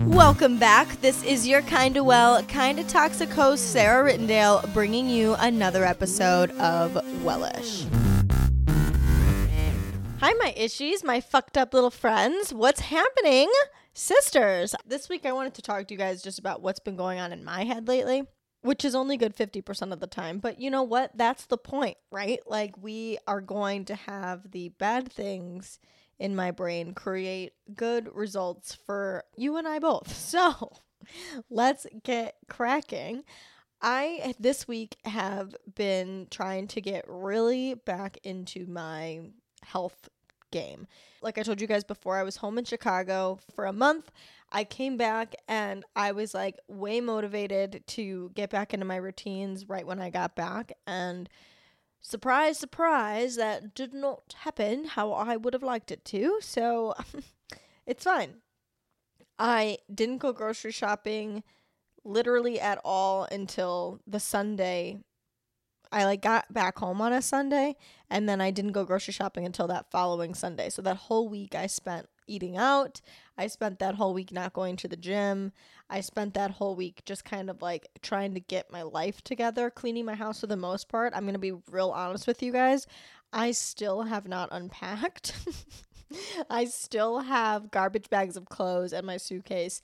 Welcome back. This is your Kinda Well, Kinda Toxic host, Sarah Rittendale, bringing you another episode of Wellish. Hi, my ishies, my fucked up little friends. What's happening? Sisters. This week I wanted to talk to you guys just about what's been going on in my head lately, which is only good 50% of the time. But you know what? That's the point, right? Like, we are going to have the bad things in my brain create good results for you and I both. So let's get cracking. I this week have been trying to get really back into my health game. Like I told you guys before, I was home in Chicago for a month. I came back and I was like way motivated to get back into my routines right when I got back. And surprise, surprise, that did not happen how I would have liked it to. So it's fine. I didn't go grocery shopping literally at all until the Sunday. I like got back home on a Sunday and then I didn't go grocery shopping until that following Sunday. So that whole week I spent eating out. I spent that whole week not going to the gym. I spent that whole week just kind of like trying to get my life together, cleaning my house for the most part. I'm going to be real honest with you guys. I still have not unpacked. I still have garbage bags of clothes and my suitcase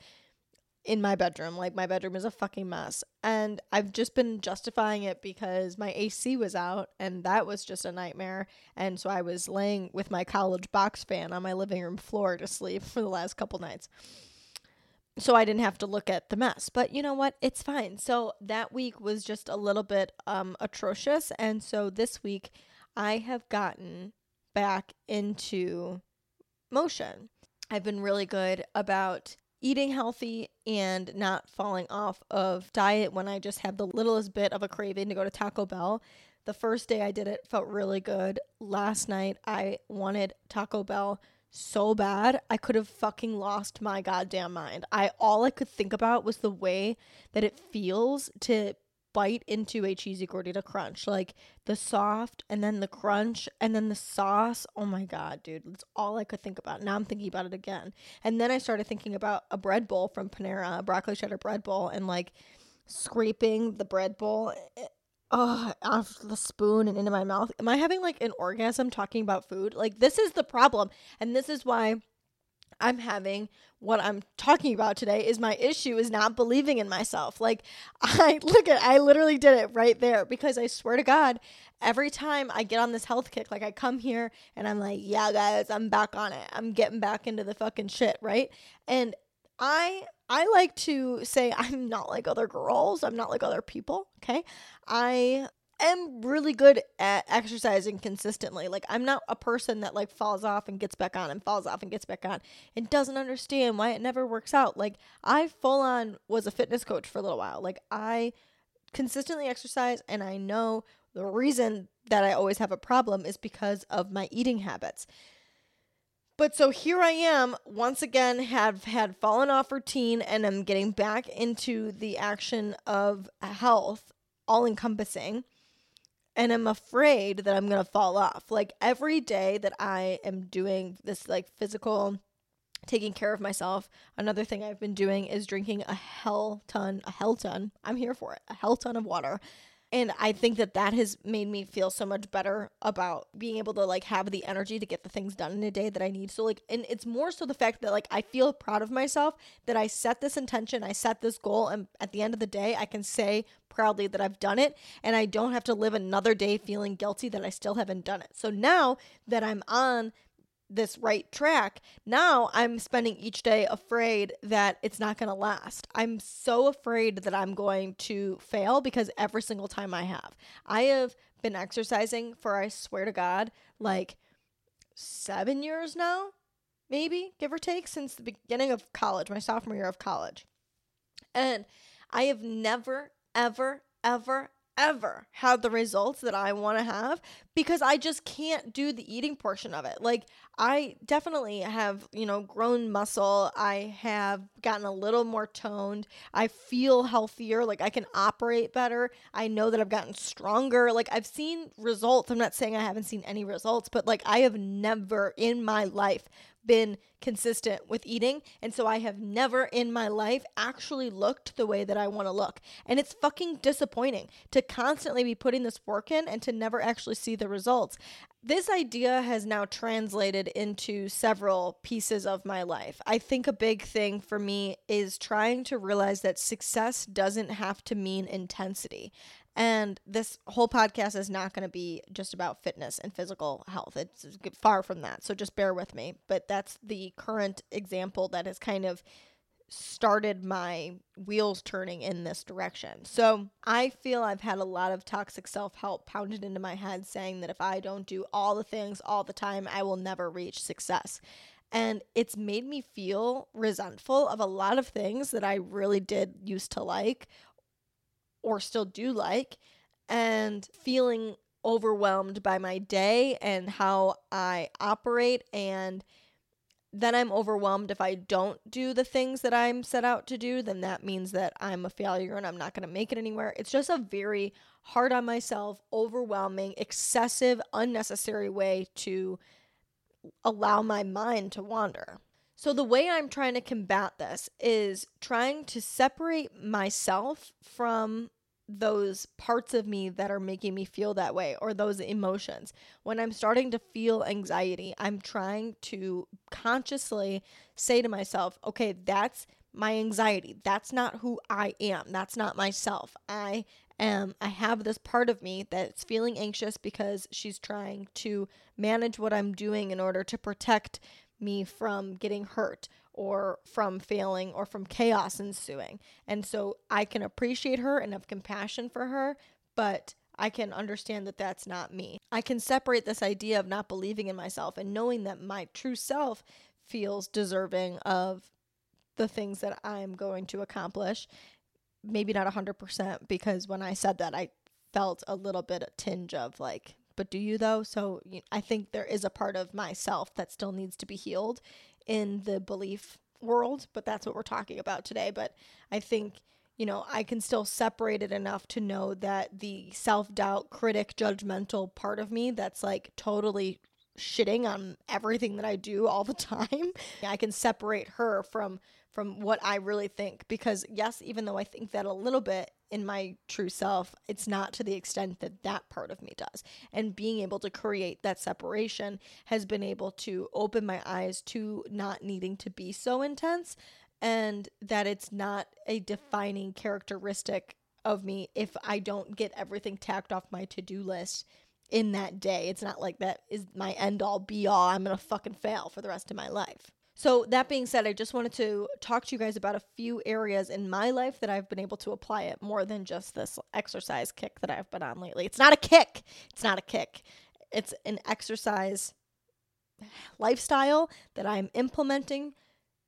in my bedroom. Like my bedroom is a fucking mess. And I've just been justifying it because my AC was out and that was just a nightmare. And so I was laying with my college box fan on my living room floor to sleep for the last couple nights. So I didn't have to look at the mess. But you know what? It's fine. So that week was just a little bit um atrocious and so this week I have gotten back into motion. I've been really good about eating healthy and not falling off of diet when I just have the littlest bit of a craving to go to Taco Bell. The first day I did it felt really good. Last night I wanted Taco Bell so bad. I could have fucking lost my goddamn mind. I all I could think about was the way that it feels to bite into a cheesy gordita crunch. Like the soft and then the crunch and then the sauce. Oh my god, dude. That's all I could think about. Now I'm thinking about it again. And then I started thinking about a bread bowl from Panera, a broccoli cheddar bread bowl, and like scraping the bread bowl eh, oh, off the spoon and into my mouth. Am I having like an orgasm talking about food? Like this is the problem. And this is why I'm having what I'm talking about today is my issue is not believing in myself. Like I look at I literally did it right there because I swear to God, every time I get on this health kick, like I come here and I'm like, yeah guys, I'm back on it. I'm getting back into the fucking shit, right? And I I like to say I'm not like other girls. I'm not like other people, okay? I am really good at exercising consistently. Like I'm not a person that like falls off and gets back on and falls off and gets back on and doesn't understand why it never works out. Like I full on was a fitness coach for a little while. Like I consistently exercise and I know the reason that I always have a problem is because of my eating habits. But so here I am, once again, have had fallen off routine and I'm getting back into the action of health, all encompassing and I'm afraid that I'm going to fall off. Like every day that I am doing this like physical taking care of myself, another thing I've been doing is drinking a hell ton, a hell ton. I'm here for it. A hell ton of water and i think that that has made me feel so much better about being able to like have the energy to get the things done in a day that i need. So like and it's more so the fact that like i feel proud of myself that i set this intention i set this goal and at the end of the day i can say proudly that i've done it and i don't have to live another day feeling guilty that i still haven't done it. So now that i'm on this right track. Now I'm spending each day afraid that it's not going to last. I'm so afraid that I'm going to fail because every single time I have, I have been exercising for, I swear to God, like seven years now, maybe give or take, since the beginning of college, my sophomore year of college. And I have never, ever, ever, ever had the results that I want to have because I just can't do the eating portion of it. Like, I definitely have, you know, grown muscle. I have gotten a little more toned. I feel healthier. Like, I can operate better. I know that I've gotten stronger. Like, I've seen results. I'm not saying I haven't seen any results, but like, I have never in my life been consistent with eating. And so I have never in my life actually looked the way that I want to look. And it's fucking disappointing to constantly be putting this work in and to never actually see the results. This idea has now translated into several pieces of my life. I think a big thing for me is trying to realize that success doesn't have to mean intensity. And this whole podcast is not going to be just about fitness and physical health. It's far from that. So just bear with me. But that's the current example that has kind of started my wheels turning in this direction. So I feel I've had a lot of toxic self help pounded into my head saying that if I don't do all the things all the time, I will never reach success. And it's made me feel resentful of a lot of things that I really did used to like or still do like, and feeling overwhelmed by my day and how I operate. And then I'm overwhelmed if I don't do the things that I'm set out to do, then that means that I'm a failure and I'm not going to make it anywhere. It's just a very hard on myself, overwhelming, excessive, unnecessary way to allow my mind to wander. So, the way I'm trying to combat this is trying to separate myself from those parts of me that are making me feel that way or those emotions. When I'm starting to feel anxiety, I'm trying to consciously say to myself, okay, that's my anxiety. That's not who I am. That's not myself. I am, I have this part of me that's feeling anxious because she's trying to manage what I'm doing in order to protect me from getting hurt or from failing or from chaos ensuing. And so I can appreciate her and have compassion for her, but I can understand that that's not me. I can separate this idea of not believing in myself and knowing that my true self feels deserving of the things that I'm going to accomplish. Maybe not 100% because when I said that, I felt a little bit a tinge of like, but do you though? So I think there is a part of myself that still needs to be healed in the belief world, but that's what we're talking about today. But I think, you know, I can still separate it enough to know that the self doubt, critic, judgmental part of me that's like totally shitting on everything that I do all the time, I can separate her from from what I really think because yes, even though I think that a little bit in my true self, it's not to the extent that that part of me does. And being able to create that separation has been able to open my eyes to not needing to be so intense and that it's not a defining characteristic of me if I don't get everything tacked off my to do list in that day. It's not like that is my end all be all. I'm going to fucking fail for the rest of my life. So, that being said, I just wanted to talk to you guys about a few areas in my life that I've been able to apply it more than just this exercise kick that I've been on lately. It's not a kick, it's not a kick, it's an exercise lifestyle that I'm implementing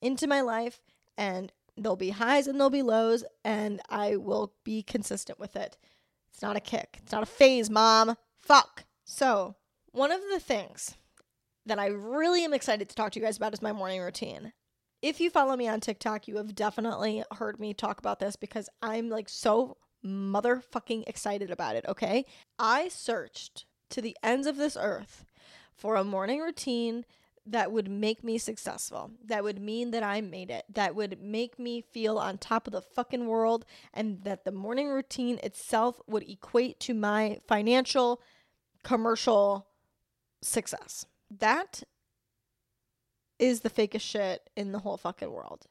into my life, and there'll be highs and there'll be lows, and I will be consistent with it. It's not a kick, it's not a phase, mom. Fuck. So, one of the things that I really am excited to talk to you guys about is my morning routine. If you follow me on TikTok, you have definitely heard me talk about this because I'm like so motherfucking excited about it, okay? I searched to the ends of this earth for a morning routine that would make me successful, that would mean that I made it, that would make me feel on top of the fucking world, and that the morning routine itself would equate to my financial, commercial success. That is the fakest shit in the whole fucking world.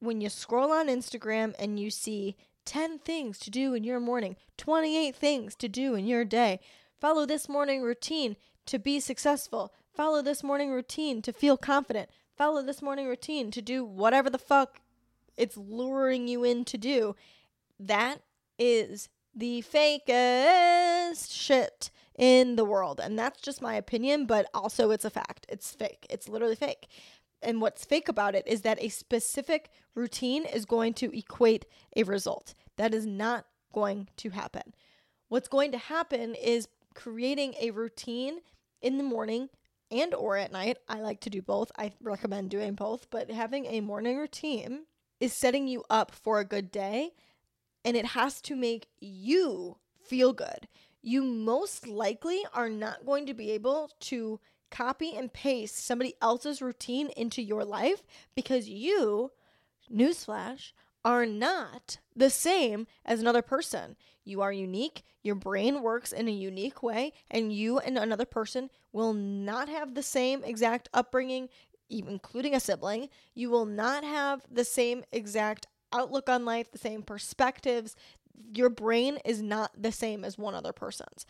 When you scroll on Instagram and you see 10 things to do in your morning, 28 things to do in your day, follow this morning routine to be successful, follow this morning routine to feel confident, follow this morning routine to do whatever the fuck it's luring you in to do. That is the fakest shit in the world. And that's just my opinion, but also it's a fact. It's fake. It's literally fake. And what's fake about it is that a specific routine is going to equate a result. That is not going to happen. What's going to happen is creating a routine in the morning and or at night. I like to do both. I recommend doing both, but having a morning routine is setting you up for a good day and it has to make you feel good you most likely are not going to be able to copy and paste somebody else's routine into your life because you, newsflash, are not the same as another person. You are unique, your brain works in a unique way, and you and another person will not have the same exact upbringing, including a sibling. You will not have the same exact outlook on life, the same perspectives. Your brain is not the same as one other person's.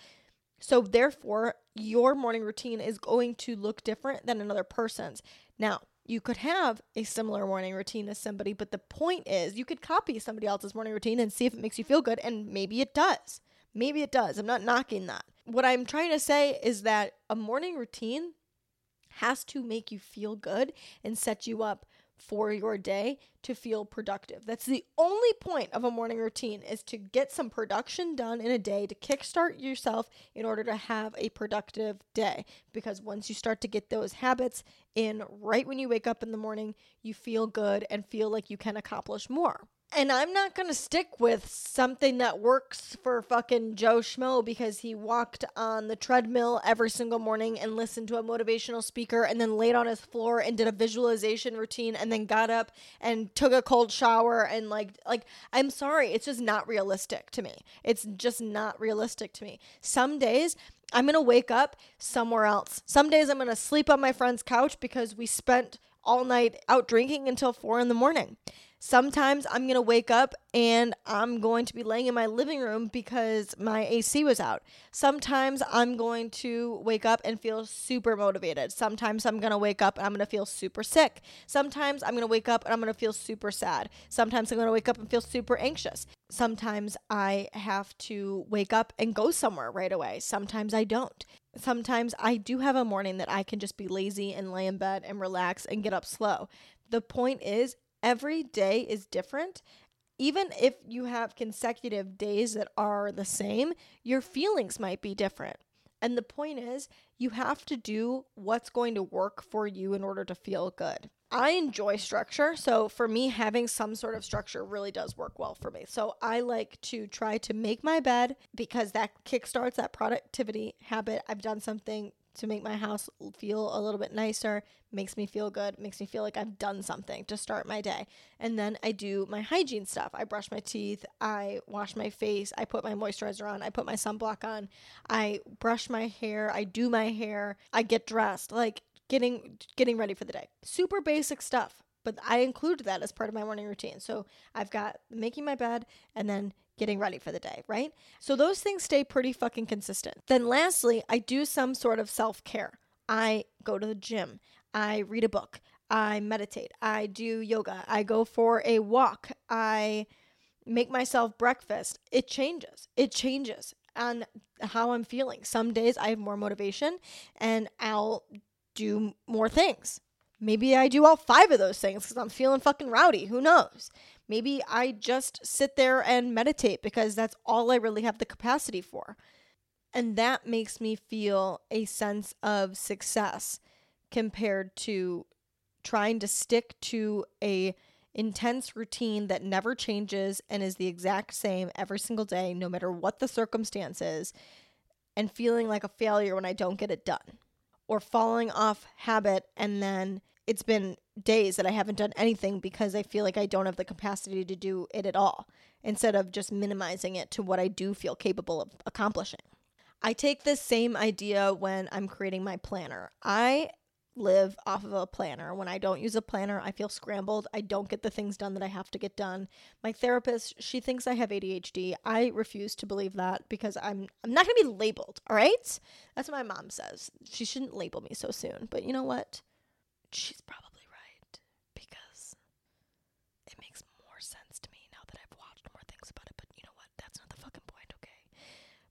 So, therefore, your morning routine is going to look different than another person's. Now, you could have a similar morning routine as somebody, but the point is you could copy somebody else's morning routine and see if it makes you feel good, and maybe it does. Maybe it does. I'm not knocking that. What I'm trying to say is that a morning routine has to make you feel good and set you up for your day to feel productive. That's the only point of a morning routine is to get some production done in a day to kickstart yourself in order to have a productive day. Because once you start to get those habits in right when you wake up in the morning, you feel good and feel like you can accomplish more. And I'm not going to stick with something that works for fucking Joe Schmo because he walked on the treadmill every single morning and listened to a motivational speaker and then laid on his floor and did a visualization routine and then got up and took a cold shower and like like I'm sorry, it's just not realistic to me. It's just not realistic to me. Some days I'm going to wake up somewhere else. Some days I'm going to sleep on my friend's couch because we spent all night out drinking until 4 in the morning. Sometimes I'm going to wake up and I'm going to be laying in my living room because my AC was out. Sometimes I'm going to wake up and feel super motivated. Sometimes I'm going to wake up and I'm going to feel super sick. Sometimes I'm going to wake up and I'm going to feel super sad. Sometimes I'm going to wake up and feel super anxious. Sometimes I have to wake up and go somewhere right away. Sometimes I don't. Sometimes I do have a morning that I can just be lazy and lay in bed and relax and get up slow. The point is, every day is different. Even if you have consecutive days that are the same, your feelings might be different. And the point is, you have to do what's going to work for you in order to feel good. I enjoy structure. So for me, having some sort of structure really does work well for me. So I like to try to make my bed because that kickstarts that productivity habit. I've done something to make my house feel a little bit nicer, makes me feel good, makes me feel like I've done something to start my day. And then I do my hygiene stuff. I brush my teeth, I wash my face, I put my moisturizer on, I put my sunblock on, I brush my hair, I do my hair, I get dressed, like getting getting ready for the day. Super basic stuff, but I include that as part of my morning routine. So I've got making my bed and then getting ready for the day, right? So those things stay pretty fucking consistent. Then lastly, I do some sort of self-care. I go to the gym. I read a book. I meditate. I do yoga. I go for a walk. I make myself breakfast. It changes. It changes on how I'm feeling. Some days I have more motivation and I'll do more things. Maybe I do all five of those things because I'm feeling fucking rowdy. Who knows? Maybe I just sit there and meditate because that's all I really have the capacity for. And that makes me feel a sense of success compared to trying to stick to a intense routine that never changes and is the exact same every single day no matter what the circumstances and feeling like a failure when I don't get it done or falling off habit and then it's been days that I haven't done anything because I feel like I don't have the capacity to do it at all, instead of just minimizing it to what I do feel capable of accomplishing. I take this same idea when I'm creating my planner. I live off of a planner. When I don't use a planner, I feel scrambled. I don't get the things done that I have to get done. My therapist, she thinks I have ADHD. I refuse to believe that because I'm I'm not going to be labeled, all right? That's what my mom says. She shouldn't label me so soon. But you know what? She's probably right because it makes more sense to me now that I've watched more things about it. But you know what? That's not the fucking point, okay?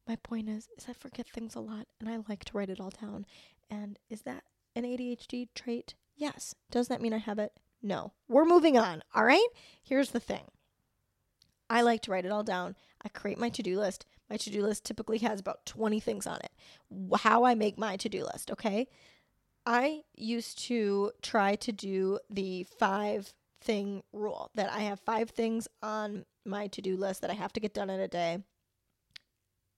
My point is, is I forget things a lot and I like to write it all down. And is that an ADHD trait? Yes. Does that mean I have it? No. We're moving on, all right? Here's the thing. I like to write it all down. I create my to do list. My to do list typically has about 20 things on it. How I make my to do list, okay? I used to try to do the five thing rule that I have five things on my to do list that I have to get done in a day.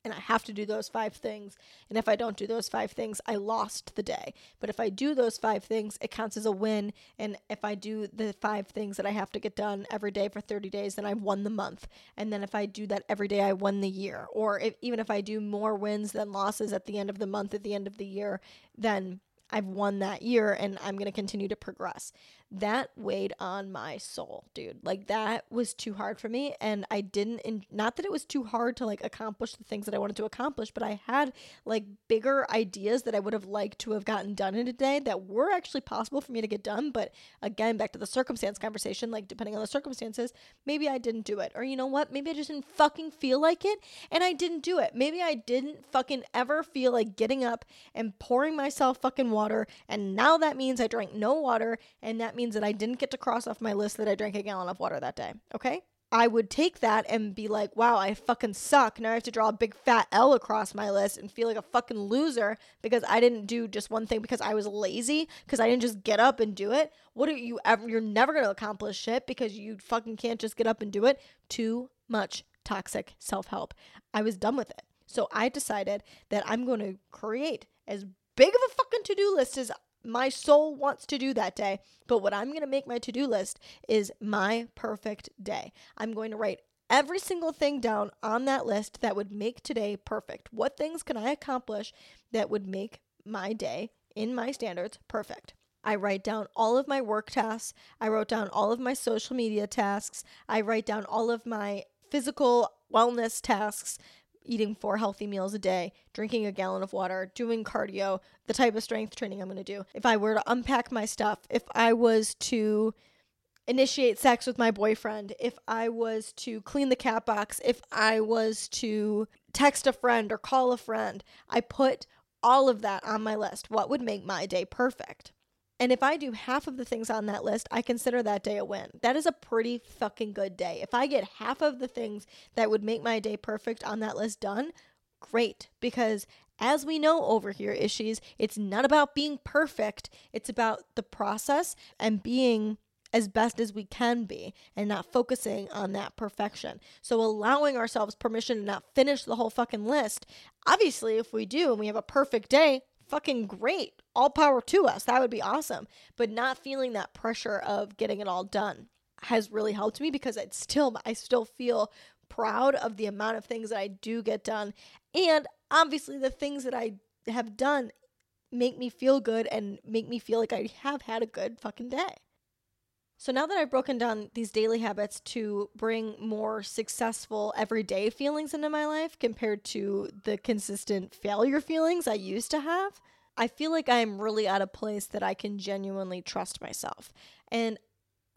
and I have to do those five things. And if I don't do those five things, I lost the day. But if I do those five things, it counts as a win. And if I do the five things that I have to get done every day for 30 days, then I've won the month. And then if I do that every day, I won the year. Or if, even if I do more wins than losses at the end of the month, at the end of the year, then I've won that year and I'm going to continue to progress. That weighed on my soul, dude. Like that was too hard for me and I didn't in, not that it was too hard to like accomplish the things that I wanted to accomplish, but I had like bigger ideas that I would have liked to have gotten done in a day that were actually possible for me to get done, but again, back to the circumstance conversation, like depending on the circumstances, maybe I didn't do it. Or you know what? Maybe I just didn't fucking feel like it and I didn't do it. Maybe I didn't fucking ever feel like getting up and pouring myself fucking water and now that means I drank no water and that means that I didn't get to cross off my list that I drank a gallon of water that day. Okay? I would take that and be like, wow, I fucking suck. Now I have to draw a big fat L across my list and feel like a fucking loser because I didn't do just one thing because I was lazy, because I didn't just get up and do it. What are you ever, you're never going to accomplish shit because you fucking can't just get up and do it. Too much toxic self help. I was done with it. So I decided that I'm going to create as big of a fucking to do list as my soul wants to do that day. But what I'm going to make my to do list is my perfect day. I'm going to write every single thing down on that list that would make today perfect. What things can I accomplish that would make my day, in my standards, perfect? I write down all of my work tasks. I wrote down all of my social media tasks. I write down all of my physical wellness tasks, eating four healthy meals a day, drinking a gallon of water, doing cardio, the type of strength training I'm going to do. If I were to unpack my stuff, if I was to initiate sex with my boyfriend, if I was to clean the cat box, if I was to text a friend or call a friend, I put all of that on my list. What would make my day perfect? And if I do half of the things on that list, I consider that day a win. That is a pretty fucking good day. If I get half of the things that would make my day perfect on that list done, great. Because as we know over here, Ishes, it's not about being perfect, it's about the process and being as best as we can be and not focusing on that perfection. So allowing ourselves permission to not finish the whole fucking list. Obviously, if we do and we have a perfect day, fucking great. All power to us. That would be awesome. But not feeling that pressure of getting it all done has really helped me because it's still I still feel proud of the amount of things that I do get done. And obviously the things that I have done make me feel good and make me feel like I have had a good fucking day. So now that I've broken down these daily habits to bring more successful everyday feelings into my life compared to the consistent failure feelings I used to have, I feel like I'm really at a place that I can genuinely trust myself. And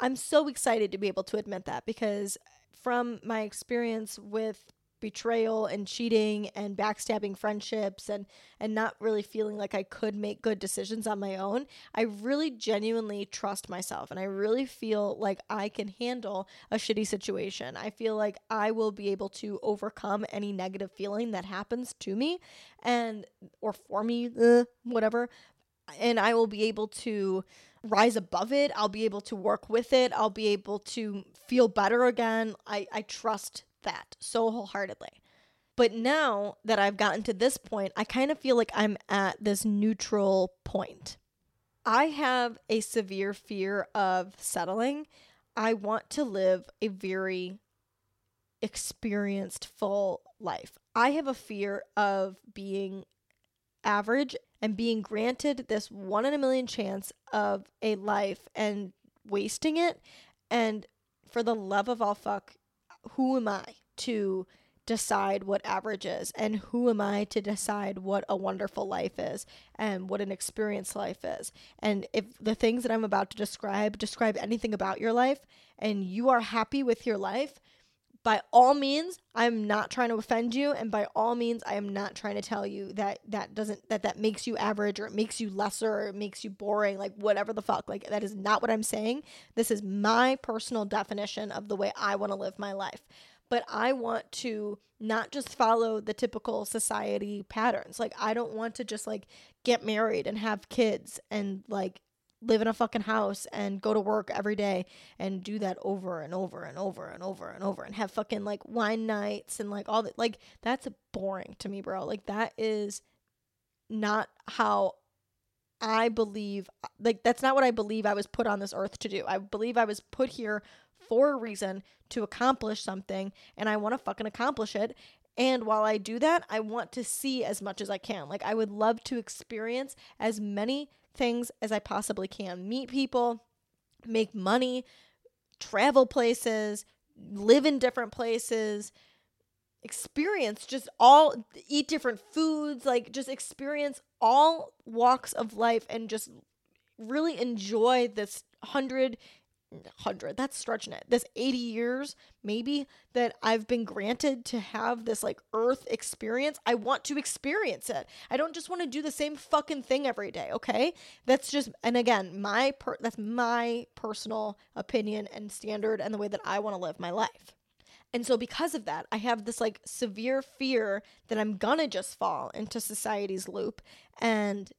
I'm so excited to be able to admit that because from my experience with betrayal and cheating and backstabbing friendships and and not really feeling like I could make good decisions on my own, I really genuinely trust myself and I really feel like I can handle a shitty situation. I feel like I will be able to overcome any negative feeling that happens to me and or for me, uh, whatever, and I will be able to rise above it. I'll be able to work with it. I'll be able to feel better again. I, I trust that so wholeheartedly. But now that I've gotten to this point, I kind of feel like I'm at this neutral point. I have a severe fear of settling. I want to live a very experienced, full life. I have a fear of being average and being granted this one in a million chance of a life and wasting it. And for the love of all fuck, who am I to decide what average is and who am I to decide what a wonderful life is and what an experienced life is. And if the things that I'm about to describe describe anything about your life and you are happy with your life, by all means, I'm not trying to offend you and by all means I am not trying to tell you that that doesn't that that makes you average or it makes you lesser or it makes you boring like whatever the fuck. Like that is not what I'm saying. This is my personal definition of the way I want to live my life but I want to not just follow the typical society patterns. Like I don't want to just like get married and have kids and like live in a fucking house and go to work every day and do that over and over and over and over and over and have fucking like wine nights and like all that like that's boring to me bro like that is not how I believe like that's not what I believe I was put on this earth to do. I believe I was put here for a reason to accomplish something and I want to fucking accomplish it. And while I do that, I want to see as much as I can. Like I would love to experience as many things as I possibly can. Meet people, make money, travel places, live in different places, experience just all eat different foods, like just experience all walks of life and just really enjoy this hundred hundred that's stretching it. This 80 years maybe that i've been granted to have this like earth experience. I want to experience it. I don't just want to do the same fucking thing every day okay? That's just and again my per that's my personal opinion and standard and the way that i want to live my life. And so, because of that, I have this like severe fear that I'm gonna just fall into society's loop. And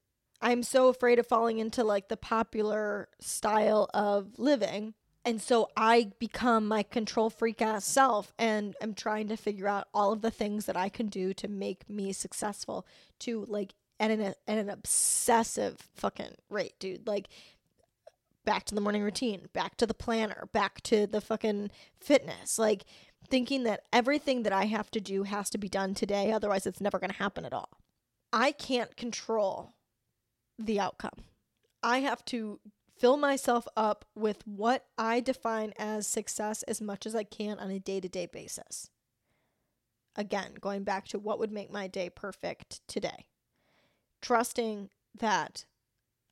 I'm so afraid of falling into like the popular style of living. And so I become my control freak ass self and I'm trying to figure out all of the things that I can do to make me successful to like at an, at an obsessive fucking rate, dude. Like back to the morning routine, back to the planner, back to the fucking fitness. Like thinking that everything that I have to do has to be done today, otherwise, it's never going to happen at all. I can't control the outcome. I have to fill myself up with what I define as success as much as I can on a day to day basis. Again, going back to what would make my day perfect today. Trusting that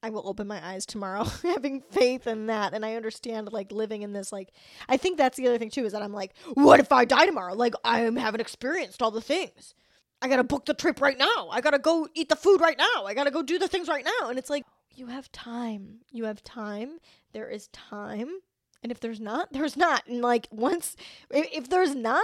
I will open my eyes tomorrow, having faith in that. And I understand like living in this, like, I think that's the other thing too, is that I'm like, what if I die tomorrow? Like, I haven't experienced all the things. I gotta book the trip right now. I gotta go eat the food right now. I gotta go do the things right now. And it's like, you have time. You have time. There is time. And if there's not, there's not. And like, once, if, if there's not,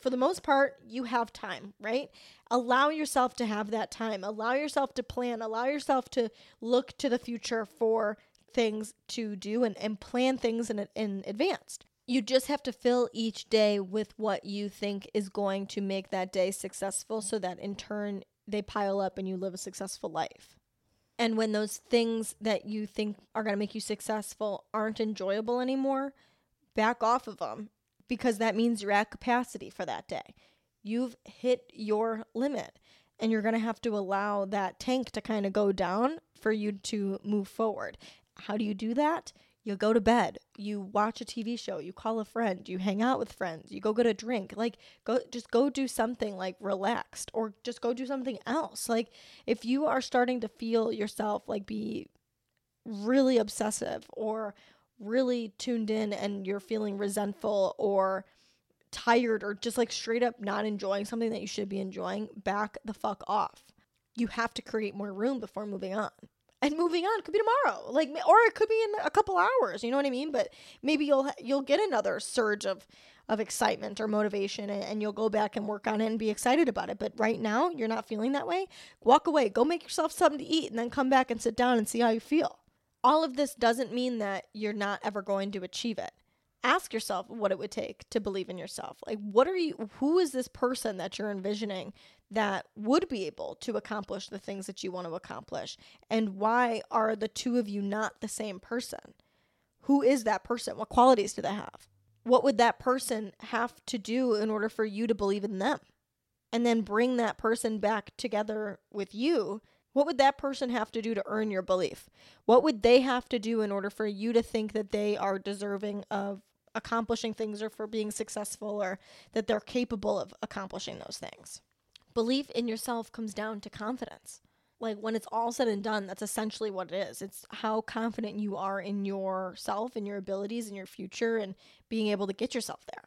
for the most part, you have time, right? Allow yourself to have that time. Allow yourself to plan. Allow yourself to look to the future for things to do and, and plan things in, in advance. You just have to fill each day with what you think is going to make that day successful so that in turn they pile up and you live a successful life. And when those things that you think are going to make you successful aren't enjoyable anymore, back off of them because that means you're at capacity for that day. You've hit your limit and you're going to have to allow that tank to kind of go down for you to move forward. How do you do that? You go to bed, you watch a TV show, you call a friend, you hang out with friends, you go get a drink. Like go just go do something like relaxed or just go do something else. Like if you are starting to feel yourself like be really obsessive or really tuned in and you're feeling resentful or tired or just like straight up not enjoying something that you should be enjoying, back the fuck off. You have to create more room before moving on. And moving on could be tomorrow, like, or it could be in a couple hours. You know what I mean? But maybe you'll you'll get another surge of of excitement or motivation, and, and you'll go back and work on it and be excited about it. But right now, you're not feeling that way. Walk away, go make yourself something to eat, and then come back and sit down and see how you feel all of this doesn't mean that you're not ever going to achieve it. Ask yourself what it would take to believe in yourself. Like, what are you, who is this person that you're envisioning that would be able to accomplish the things that you want to accomplish? And why are the two of you not the same person? Who is that person? What qualities do they have? What would that person have to do in order for you to believe in them? And then bring that person back together with you what would that person have to do to earn your belief? What would they have to do in order for you to think that they are deserving of accomplishing things or for being successful or that they're capable of accomplishing those things? Belief in yourself comes down to confidence. Like when it's all said and done, that's essentially what it is. It's how confident you are in yourself and your abilities and your future and being able to get yourself there.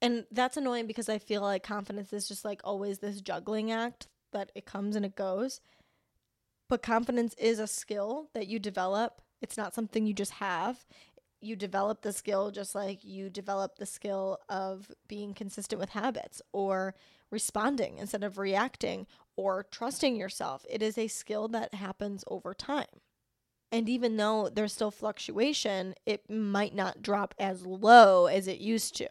And that's annoying because I feel like confidence is just like always this juggling act that it comes and it goes. But confidence is a skill that you develop. It's not something you just have. You develop the skill just like you develop the skill of being consistent with habits or responding instead of reacting or trusting yourself. It is a skill that happens over time. And even though there's still fluctuation, it might not drop as low as it used to.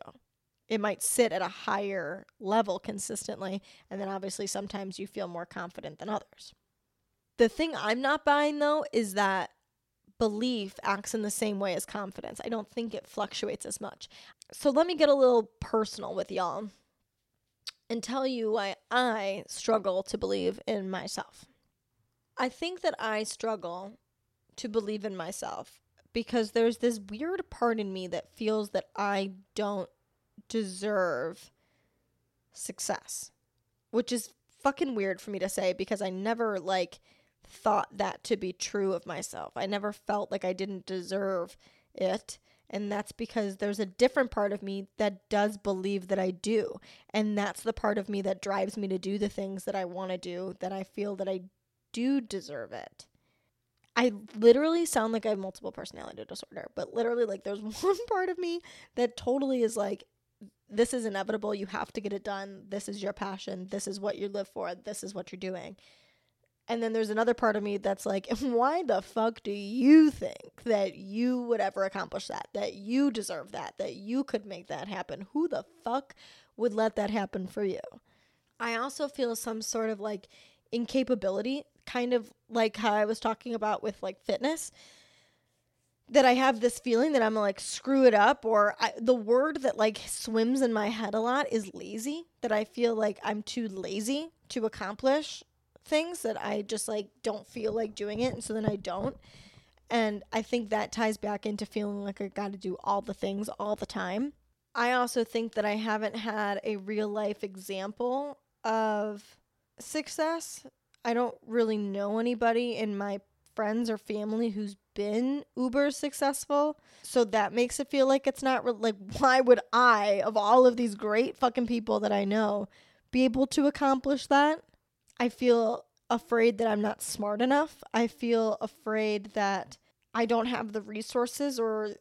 It might sit at a higher level consistently. And then obviously, sometimes you feel more confident than others. The thing I'm not buying though is that belief acts in the same way as confidence. I don't think it fluctuates as much. So let me get a little personal with y'all and tell you why I struggle to believe in myself. I think that I struggle to believe in myself because there's this weird part in me that feels that I don't deserve success, which is fucking weird for me to say because I never like thought that to be true of myself. I never felt like I didn't deserve it. And that's because there's a different part of me that does believe that I do. And that's the part of me that drives me to do the things that I want to do, that I feel that I do deserve it. I literally sound like I have multiple personality disorder, but literally, like, there's one part of me that totally is like, this is inevitable. You have to get it done. This is your passion. This is what you live for. This is what you're doing. And then there's another part of me that's like, why the fuck do you think that you would ever accomplish that? That you deserve that? That you could make that happen? Who the fuck would let that happen for you? I also feel some sort of like incapability, kind of like how I was talking about with like fitness. That I have this feeling that I'm like screw it up, or I, the word that like swims in my head a lot is lazy. That I feel like I'm too lazy to accomplish things that I just like don't feel like doing it and so then I don't. And I think that ties back into feeling like I got to do all the things all the time. I also think that I haven't had a real life example of success. I don't really know anybody in my friends or family who's been uber successful. So that makes it feel like it's not re- like why would I of all of these great fucking people that I know be able to accomplish that? I feel afraid that I'm not smart enough. I feel afraid that I don't have the resources or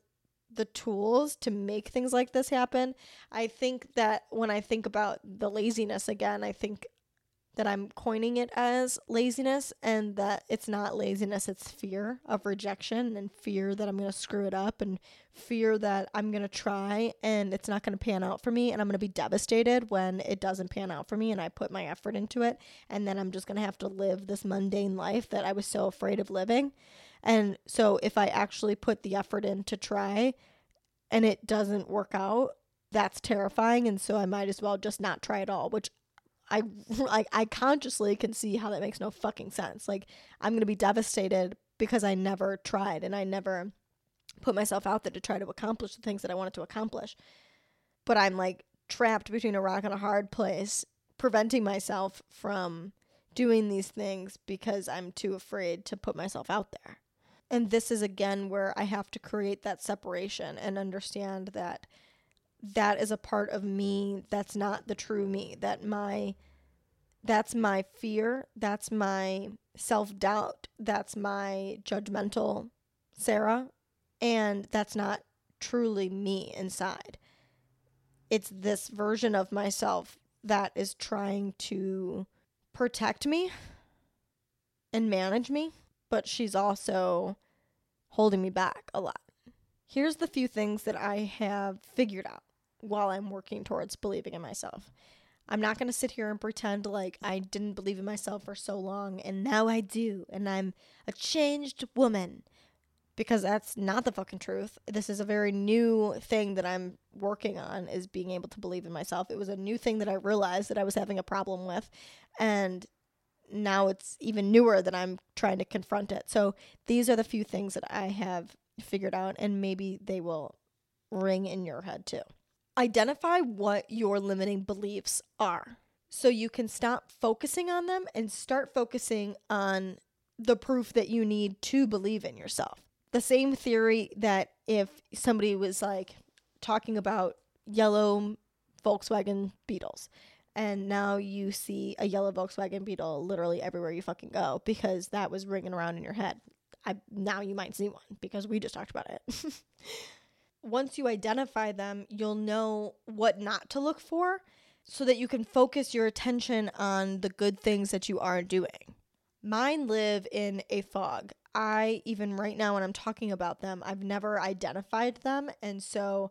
the tools to make things like this happen. I think that when I think about the laziness again, I think that I'm coining it as laziness and that it's not laziness, it's fear of rejection and fear that I'm going to screw it up and fear that I'm going to try and it's not going to pan out for me and I'm going to be devastated when it doesn't pan out for me and I put my effort into it and then I'm just going to have to live this mundane life that I was so afraid of living. And so if I actually put the effort in to try and it doesn't work out, that's terrifying and so I might as well just not try at all, which I like I consciously can see how that makes no fucking sense. Like I'm going to be devastated because I never tried and I never put myself out there to try to accomplish the things that I wanted to accomplish. But I'm like trapped between a rock and a hard place, preventing myself from doing these things because I'm too afraid to put myself out there. And this is again where I have to create that separation and understand that that is a part of me that's not the true me that my that's my fear that's my self-doubt that's my judgmental sarah and that's not truly me inside. It's this version of myself that is trying to protect me and manage me but she's also holding me back a lot. Here's the few things that i have figured out while I'm working towards believing in myself. I'm not going to sit here and pretend like I didn't believe in myself for so long and now I do and I'm a changed woman because that's not the fucking truth. This is a very new thing that I'm working on is being able to believe in myself. It was a new thing that I realized that I was having a problem with and now it's even newer that I'm trying to confront it. So these are the few things that I have figured out and maybe they will ring in your head too. Identify what your limiting beliefs are so you can stop focusing on them and start focusing on the proof that you need to believe in yourself. The same theory that if somebody was like talking about yellow Volkswagen Beetles and now you see a yellow Volkswagen Beetle literally everywhere you fucking go because that was ringing around in your head. I now you might see one because we just talked about it. once you identify them, you'll know what not to look for so that you can focus your attention on the good things that you are doing. Mine live in a fog. I, even right now when I'm talking about them, I've never identified them. And so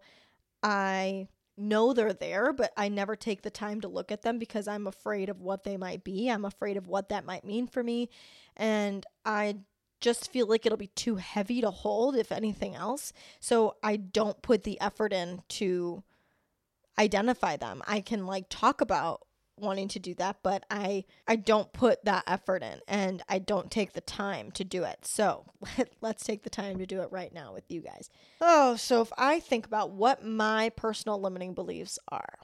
I know they're there, but I never take the time to look at them because I'm afraid of what they might be. I'm afraid of what that might mean for me. And I just feel like it'll be too heavy to hold, if anything else. So I don't put the effort in to identify them. I can like talk about wanting to do that, but I I don't put that effort in and I don't take the time to do it. So, let's take the time to do it right now with you guys. Oh, so if I think about what my personal limiting beliefs are.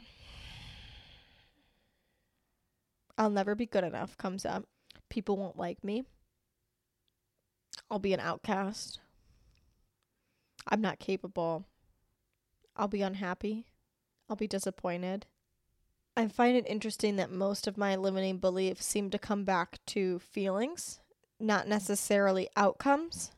I'll never be good enough comes up. People won't like me. I'll be an outcast. I'm not capable. I'll be unhappy. I'll be disappointed. I find it interesting that most of my limiting beliefs seem to come back to feelings, not necessarily outcomes.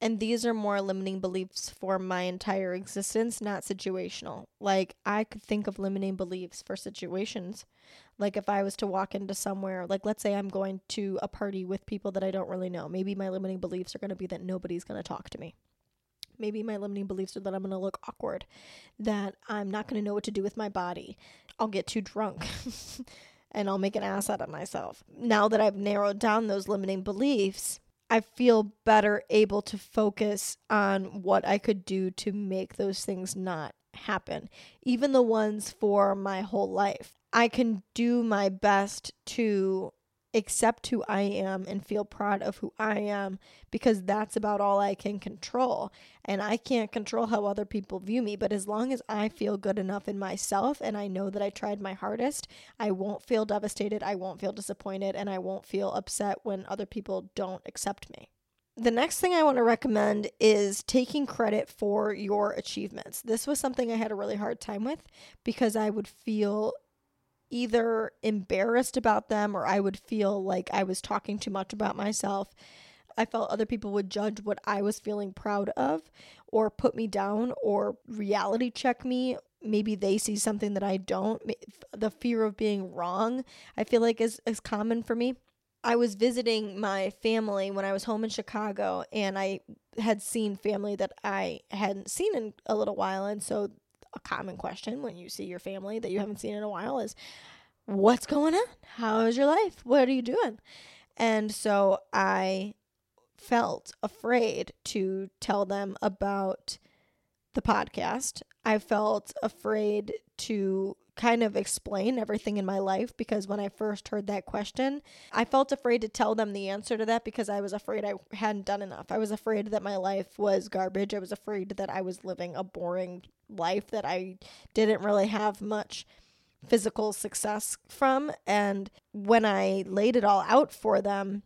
And these are more limiting beliefs for my entire existence, not situational. Like, I could think of limiting beliefs for situations. Like, if I was to walk into somewhere, like, let's say I'm going to a party with people that I don't really know, maybe my limiting beliefs are going to be that nobody's going to talk to me. Maybe my limiting beliefs are that I'm going to look awkward, that I'm not going to know what to do with my body. I'll get too drunk and I'll make an ass out of myself. Now that I've narrowed down those limiting beliefs, I feel better able to focus on what I could do to make those things not happen, even the ones for my whole life. I can do my best to accept who I am and feel proud of who I am because that's about all I can control. And I can't control how other people view me, but as long as I feel good enough in myself and I know that I tried my hardest, I won't feel devastated, I won't feel disappointed, and I won't feel upset when other people don't accept me. The next thing I want to recommend is taking credit for your achievements. This was something I had a really hard time with because I would feel either embarrassed about them or I would feel like I was talking too much about myself. I felt other people would judge what I was feeling proud of or put me down or reality check me. Maybe they see something that I don't. The fear of being wrong, I feel like is, is common for me. I was visiting my family when I was home in Chicago and I had seen family that I hadn't seen in a little while. And so a common question when you see your family that you haven't seen in a while is what's going on? How is your life? What are you doing? And so I felt afraid to tell them about the podcast. I felt afraid to kind of explain everything in my life because when I first heard that question, I felt afraid to tell them the answer to that because I was afraid I hadn't done enough. I was afraid that my life was garbage. I was afraid that I was living a boring life that I didn't really have much physical success from. And when I laid it all out for them,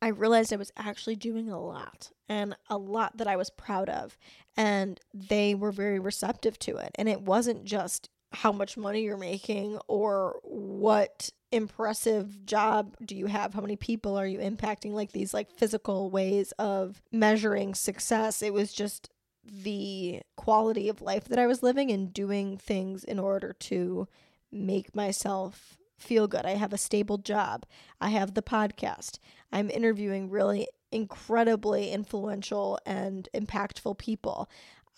I realized I was actually doing a lot and a lot that I was proud of. And they were very receptive to it. And it wasn't just how much money you're making or what impressive job do you have how many people are you impacting like these like physical ways of measuring success it was just the quality of life that I was living and doing things in order to make myself feel good. I have a stable job. I have the podcast. I'm interviewing really incredibly influential and impactful people.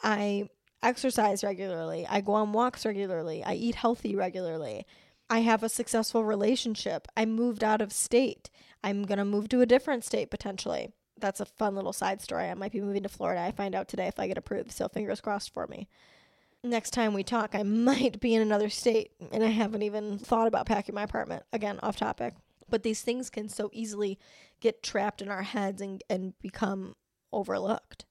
I exercise regularly. I go on walks regularly. I eat healthy regularly. I have a successful relationship. I moved out of state. I'm going to move to a different state potentially. That's a fun little side story. I might be moving to Florida. I find out today if I get approved. So fingers crossed for me. Next time we talk, I might be in another state and I haven't even thought about packing my apartment. Again, off topic. But these things can so easily get trapped in our heads and, and become overlooked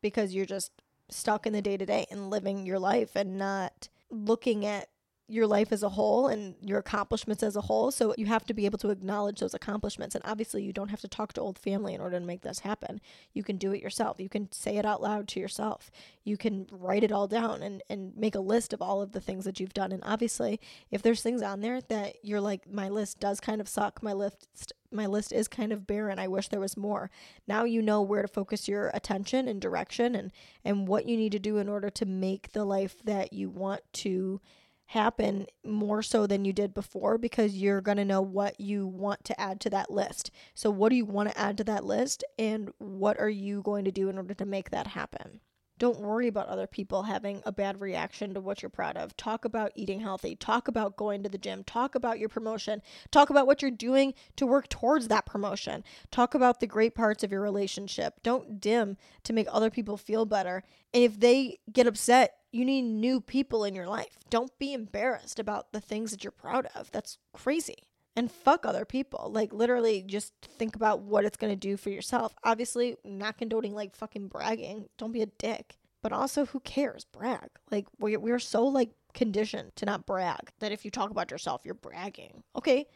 because you're just stuck in the day to day and living your life and not looking at your life as a whole and your accomplishments as a whole. So you have to be able to acknowledge those accomplishments. And obviously, you don't have to talk to old family in order to make this happen. You can do it yourself. You can say it out loud to yourself. You can write it all down and, and make a list of all of the things that you've done. And obviously, if there's things on there that you're like, my list does kind of suck, my list my list is kind of barren. I wish there was more. Now you know where to focus your attention and direction and and what you need to do in order to make the life that you want to happen more so than you did before because you're going to know what you want to add to that list. So, what do you want to add to that list, and what are you going to do in order to make that happen? Don't worry about other people having a bad reaction to what you're proud of. Talk about eating healthy. Talk about going to the gym. Talk about your promotion. Talk about what you're doing to work towards that promotion. Talk about the great parts of your relationship. Don't dim to make other people feel better. And if they get upset, you need new people in your life. Don't be embarrassed about the things that you're proud of. That's crazy and fuck other people. Like literally just think about what it's going to do for yourself. Obviously, not condoning like fucking bragging. Don't be a dick. But also who cares? Brag. Like we we're so like conditioned to not brag that if you talk about yourself, you're bragging. Okay.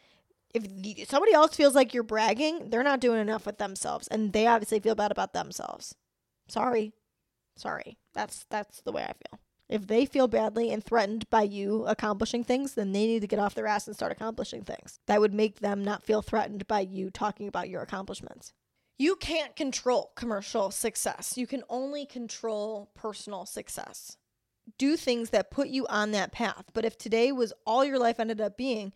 If somebody else feels like you're bragging, they're not doing enough with themselves and they obviously feel bad about themselves. Sorry. Sorry. That's that's the way I feel. If they feel badly and threatened by you accomplishing things, then they need to get off their ass and start accomplishing things. That would make them not feel threatened by you talking about your accomplishments. You can't control commercial success. You can only control personal success. Do things that put you on that path. But if today was all your life ended up being,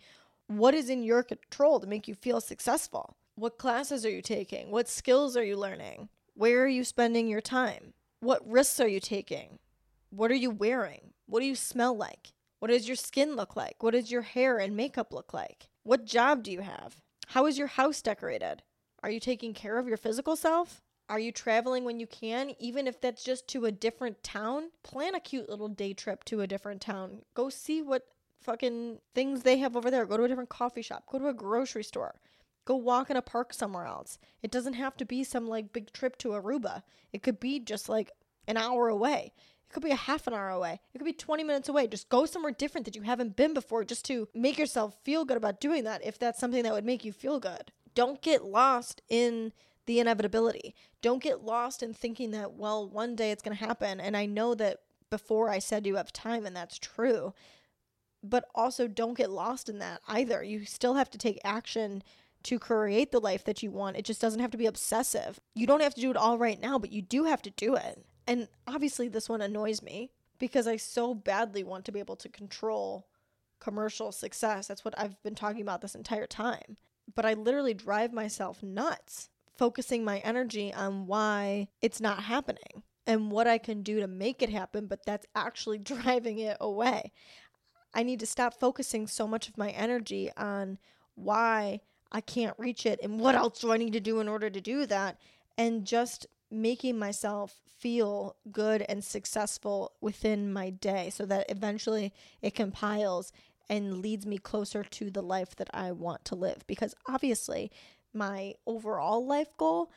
what is in your control to make you feel successful? What classes are you taking? What skills are you learning? Where are you spending your time? What risks are you taking? What are you wearing? What do you smell like? What does your skin look like? What does your hair and makeup look like? What job do you have? How is your house decorated? Are you taking care of your physical self? Are you traveling when you can, even if that's just to a different town? Plan a cute little day trip to a different town. Go see what fucking things they have over there. Go to a different coffee shop. Go to a grocery store. Go walk in a park somewhere else. It doesn't have to be some like big trip to Aruba. It could be just like an hour away could be a half an hour away. It could be 20 minutes away. Just go somewhere different that you haven't been before just to make yourself feel good about doing that if that's something that would make you feel good. Don't get lost in the inevitability. Don't get lost in thinking that, well, one day it's going to happen. And I know that before I said you have time, and that's true. But also, don't get lost in that either. You still have to take action to create the life that you want. It just doesn't have to be obsessive. You don't have to do it all right now, but you do have to do it. And obviously, this one annoys me because I so badly want to be able to control commercial success. That's what I've been talking about this entire time. But I literally drive myself nuts focusing my energy on why it's not happening and what I can do to make it happen, but that's actually driving it away. I need to stop focusing so much of my energy on why I can't reach it and what else do I need to do in order to do that and just making myself feel good and successful within my day so that eventually it compiles and leads me closer to the life that I want to live. Because obviously, my overall life goal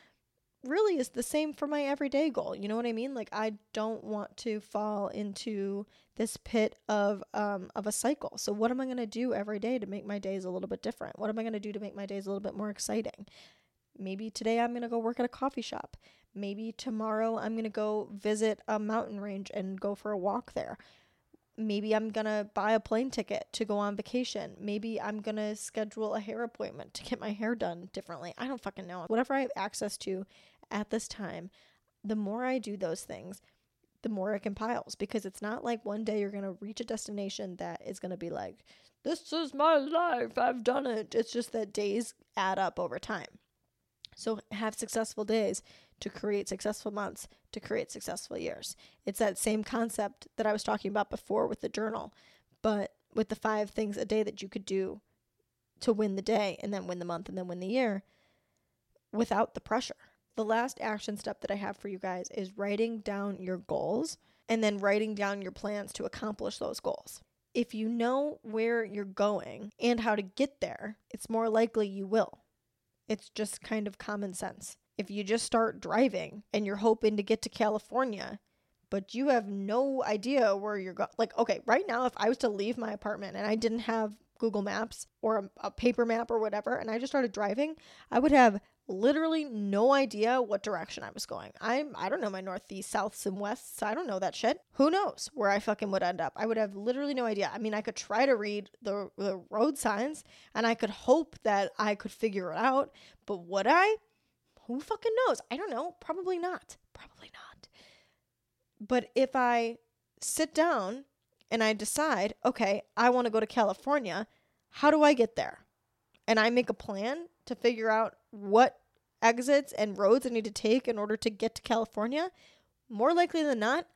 really is the same for my everyday goal. You know what I mean? Like I don't want to fall into this pit of um of a cycle. So what am I going to do every day to make my days a little bit different? What am I going to do to make my days a little bit more exciting? Maybe today I'm going to go work at a coffee shop. Maybe tomorrow I'm going to go visit a mountain range and go for a walk there. Maybe I'm going to buy a plane ticket to go on vacation. Maybe I'm going to schedule a hair appointment to get my hair done differently. I don't fucking know. Whatever I have access to at this time, the more I do those things, the more it compiles because it's not like one day you're going to reach a destination that is going to be like, this is my life. I've done it. It's just that days add up over time. So have successful days to create successful months to create successful years. It's that same concept that I was talking about before with the journal, but with the five things a day that you could do to win the day and then win the month and then win the year without the pressure. The last action step that I have for you guys is writing down your goals and then writing down your plans to accomplish those goals. If you know where you're going and how to get there, it's more likely you will. It's just kind of common sense. If you just start driving and you're hoping to get to California, but you have no idea where you're going, like, okay, right now, if I was to leave my apartment and I didn't have Google Maps or a, a paper map or whatever, and I just started driving, I would have literally no idea what direction I was going. I'm I don't know my northeast, souths, and wests. I don't know that shit. Who knows where I fucking would end up? I would have literally no idea. I mean, I could try to read the the road signs and I could hope that I could figure it out, but would I? Who fucking knows? I don't know. Probably not. Probably not. But if I sit down and I decide, okay, I want to go to California. How do I get there? And I make a plan to figure out what exits and roads I need to take in order to get to California. More likely than not,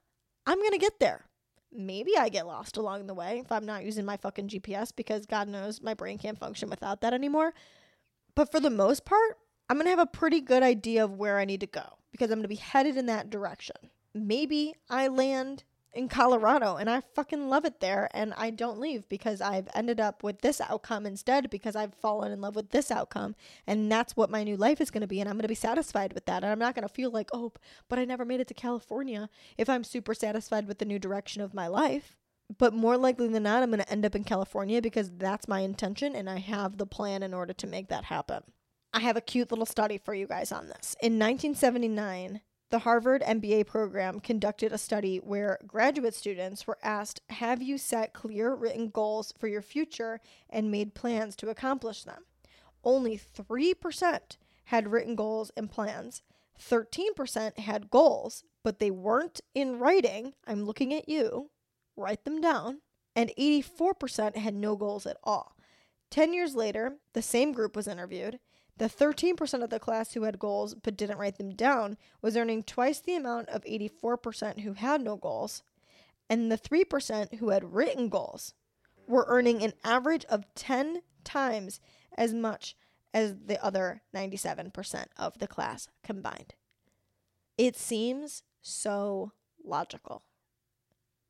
I'm going to get there. Maybe I get lost along the way if I'm not using my fucking GPS because God knows my brain can't function without that anymore. But for the most part, I'm going to have a pretty good idea of where I need to go because I'm going to be headed in that direction. Maybe I land in Colorado and I fucking love it there and I don't leave because I've ended up with this outcome instead because I've fallen in love with this outcome and that's what my new life is going to be and I'm going to be satisfied with that and I'm not going to feel like oh but I never made it to California if I'm super satisfied with the new direction of my life but more likely than not I'm going to end up in California because that's my intention and I have the plan in order to make that happen. I have a cute little study for you guys on this. In 1979 the Harvard MBA program conducted a study where graduate students were asked Have you set clear written goals for your future and made plans to accomplish them? Only 3% had written goals and plans. 13% had goals, but they weren't in writing. I'm looking at you. Write them down. And 84% had no goals at all. 10 years later, the same group was interviewed the 13% of the class who had goals but didn't write them down was earning twice the amount of 84% who had no goals, and the 3% who had written goals were earning an average of 10 times as much as the other 97% of the class combined. It seems so logical.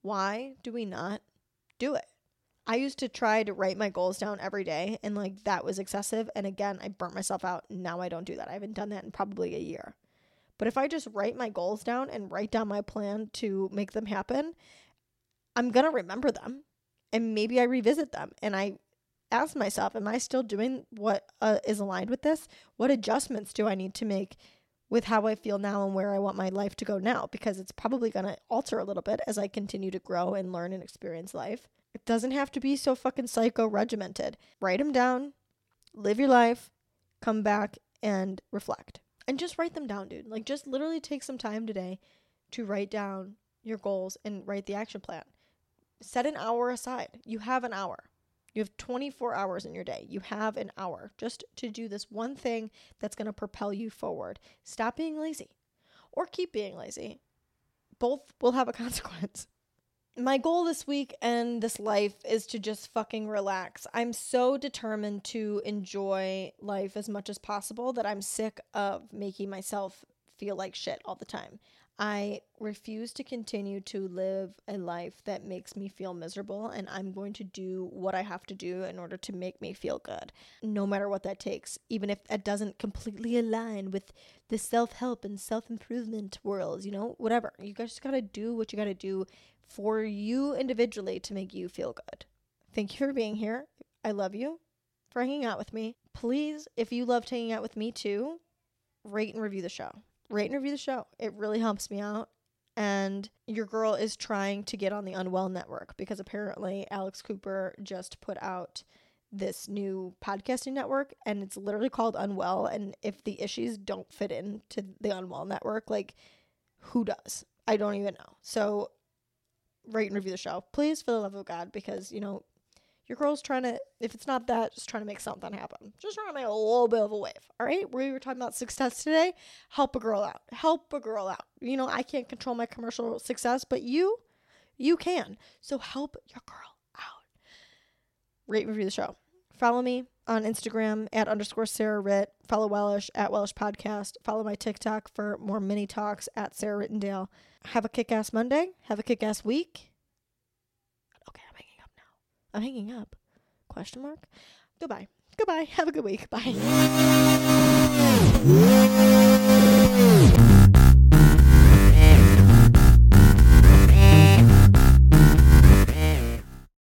Why do we not do it? I used to try to write my goals down every day, and like that was excessive. And again, I burnt myself out. Now I don't do that. I haven't done that in probably a year. But if I just write my goals down and write down my plan to make them happen, I'm going to remember them and maybe I revisit them. And I ask myself, am I still doing what uh, is aligned with this? What adjustments do I need to make with how I feel now and where I want my life to go now? Because it's probably going to alter a little bit as I continue to grow and learn and experience life. It doesn't have to be so fucking psycho regimented. Write them down, live your life, come back and reflect. And just write them down, dude. Like, just literally take some time today to write down your goals and write the action plan. Set an hour aside. You have an hour. You have 24 hours in your day. You have an hour just to do this one thing that's going to propel you forward. Stop being lazy or keep being lazy. Both will have a consequence my goal this week and this life is to just fucking relax. I'm so determined to enjoy life as much as possible that I'm sick of making myself feel like shit all the time. I refuse to continue to live a life that makes me feel miserable, and I'm going to do what I have to do in order to make me feel good, no matter what that takes, even if it doesn't completely align with the self help and self improvement worlds, you know, whatever. You guys just gotta do what you gotta do for you individually to make you feel good. Thank you for being here. I love you for hanging out with me. Please, if you loved hanging out with me too, rate and review the show. Rate and review the show. It really helps me out. And your girl is trying to get on the Unwell Network because apparently Alex Cooper just put out this new podcasting network and it's literally called Unwell. And if the Ishes don't fit into the Unwell Network, like who does? I don't even know. So rate and review the show, please, for the love of God, because you know your girl's trying to. If it's not that, just trying to make something happen. Just trying to make a little bit of a wave. All right, we were talking about success today. Help a girl out. Help a girl out. You know, I can't control my commercial success, but you, you can. So help your girl out. Rate review the show. Follow me on Instagram at underscore Sarah Ritt. Follow Wellish at Wellish Podcast. Follow my TikTok for more mini talks at Sarah Rittendale. Have a kick ass Monday. Have a kick ass week. Okay, I'm hanging up now. I'm hanging up. Question mark? Goodbye. Goodbye. Have a good week. Bye.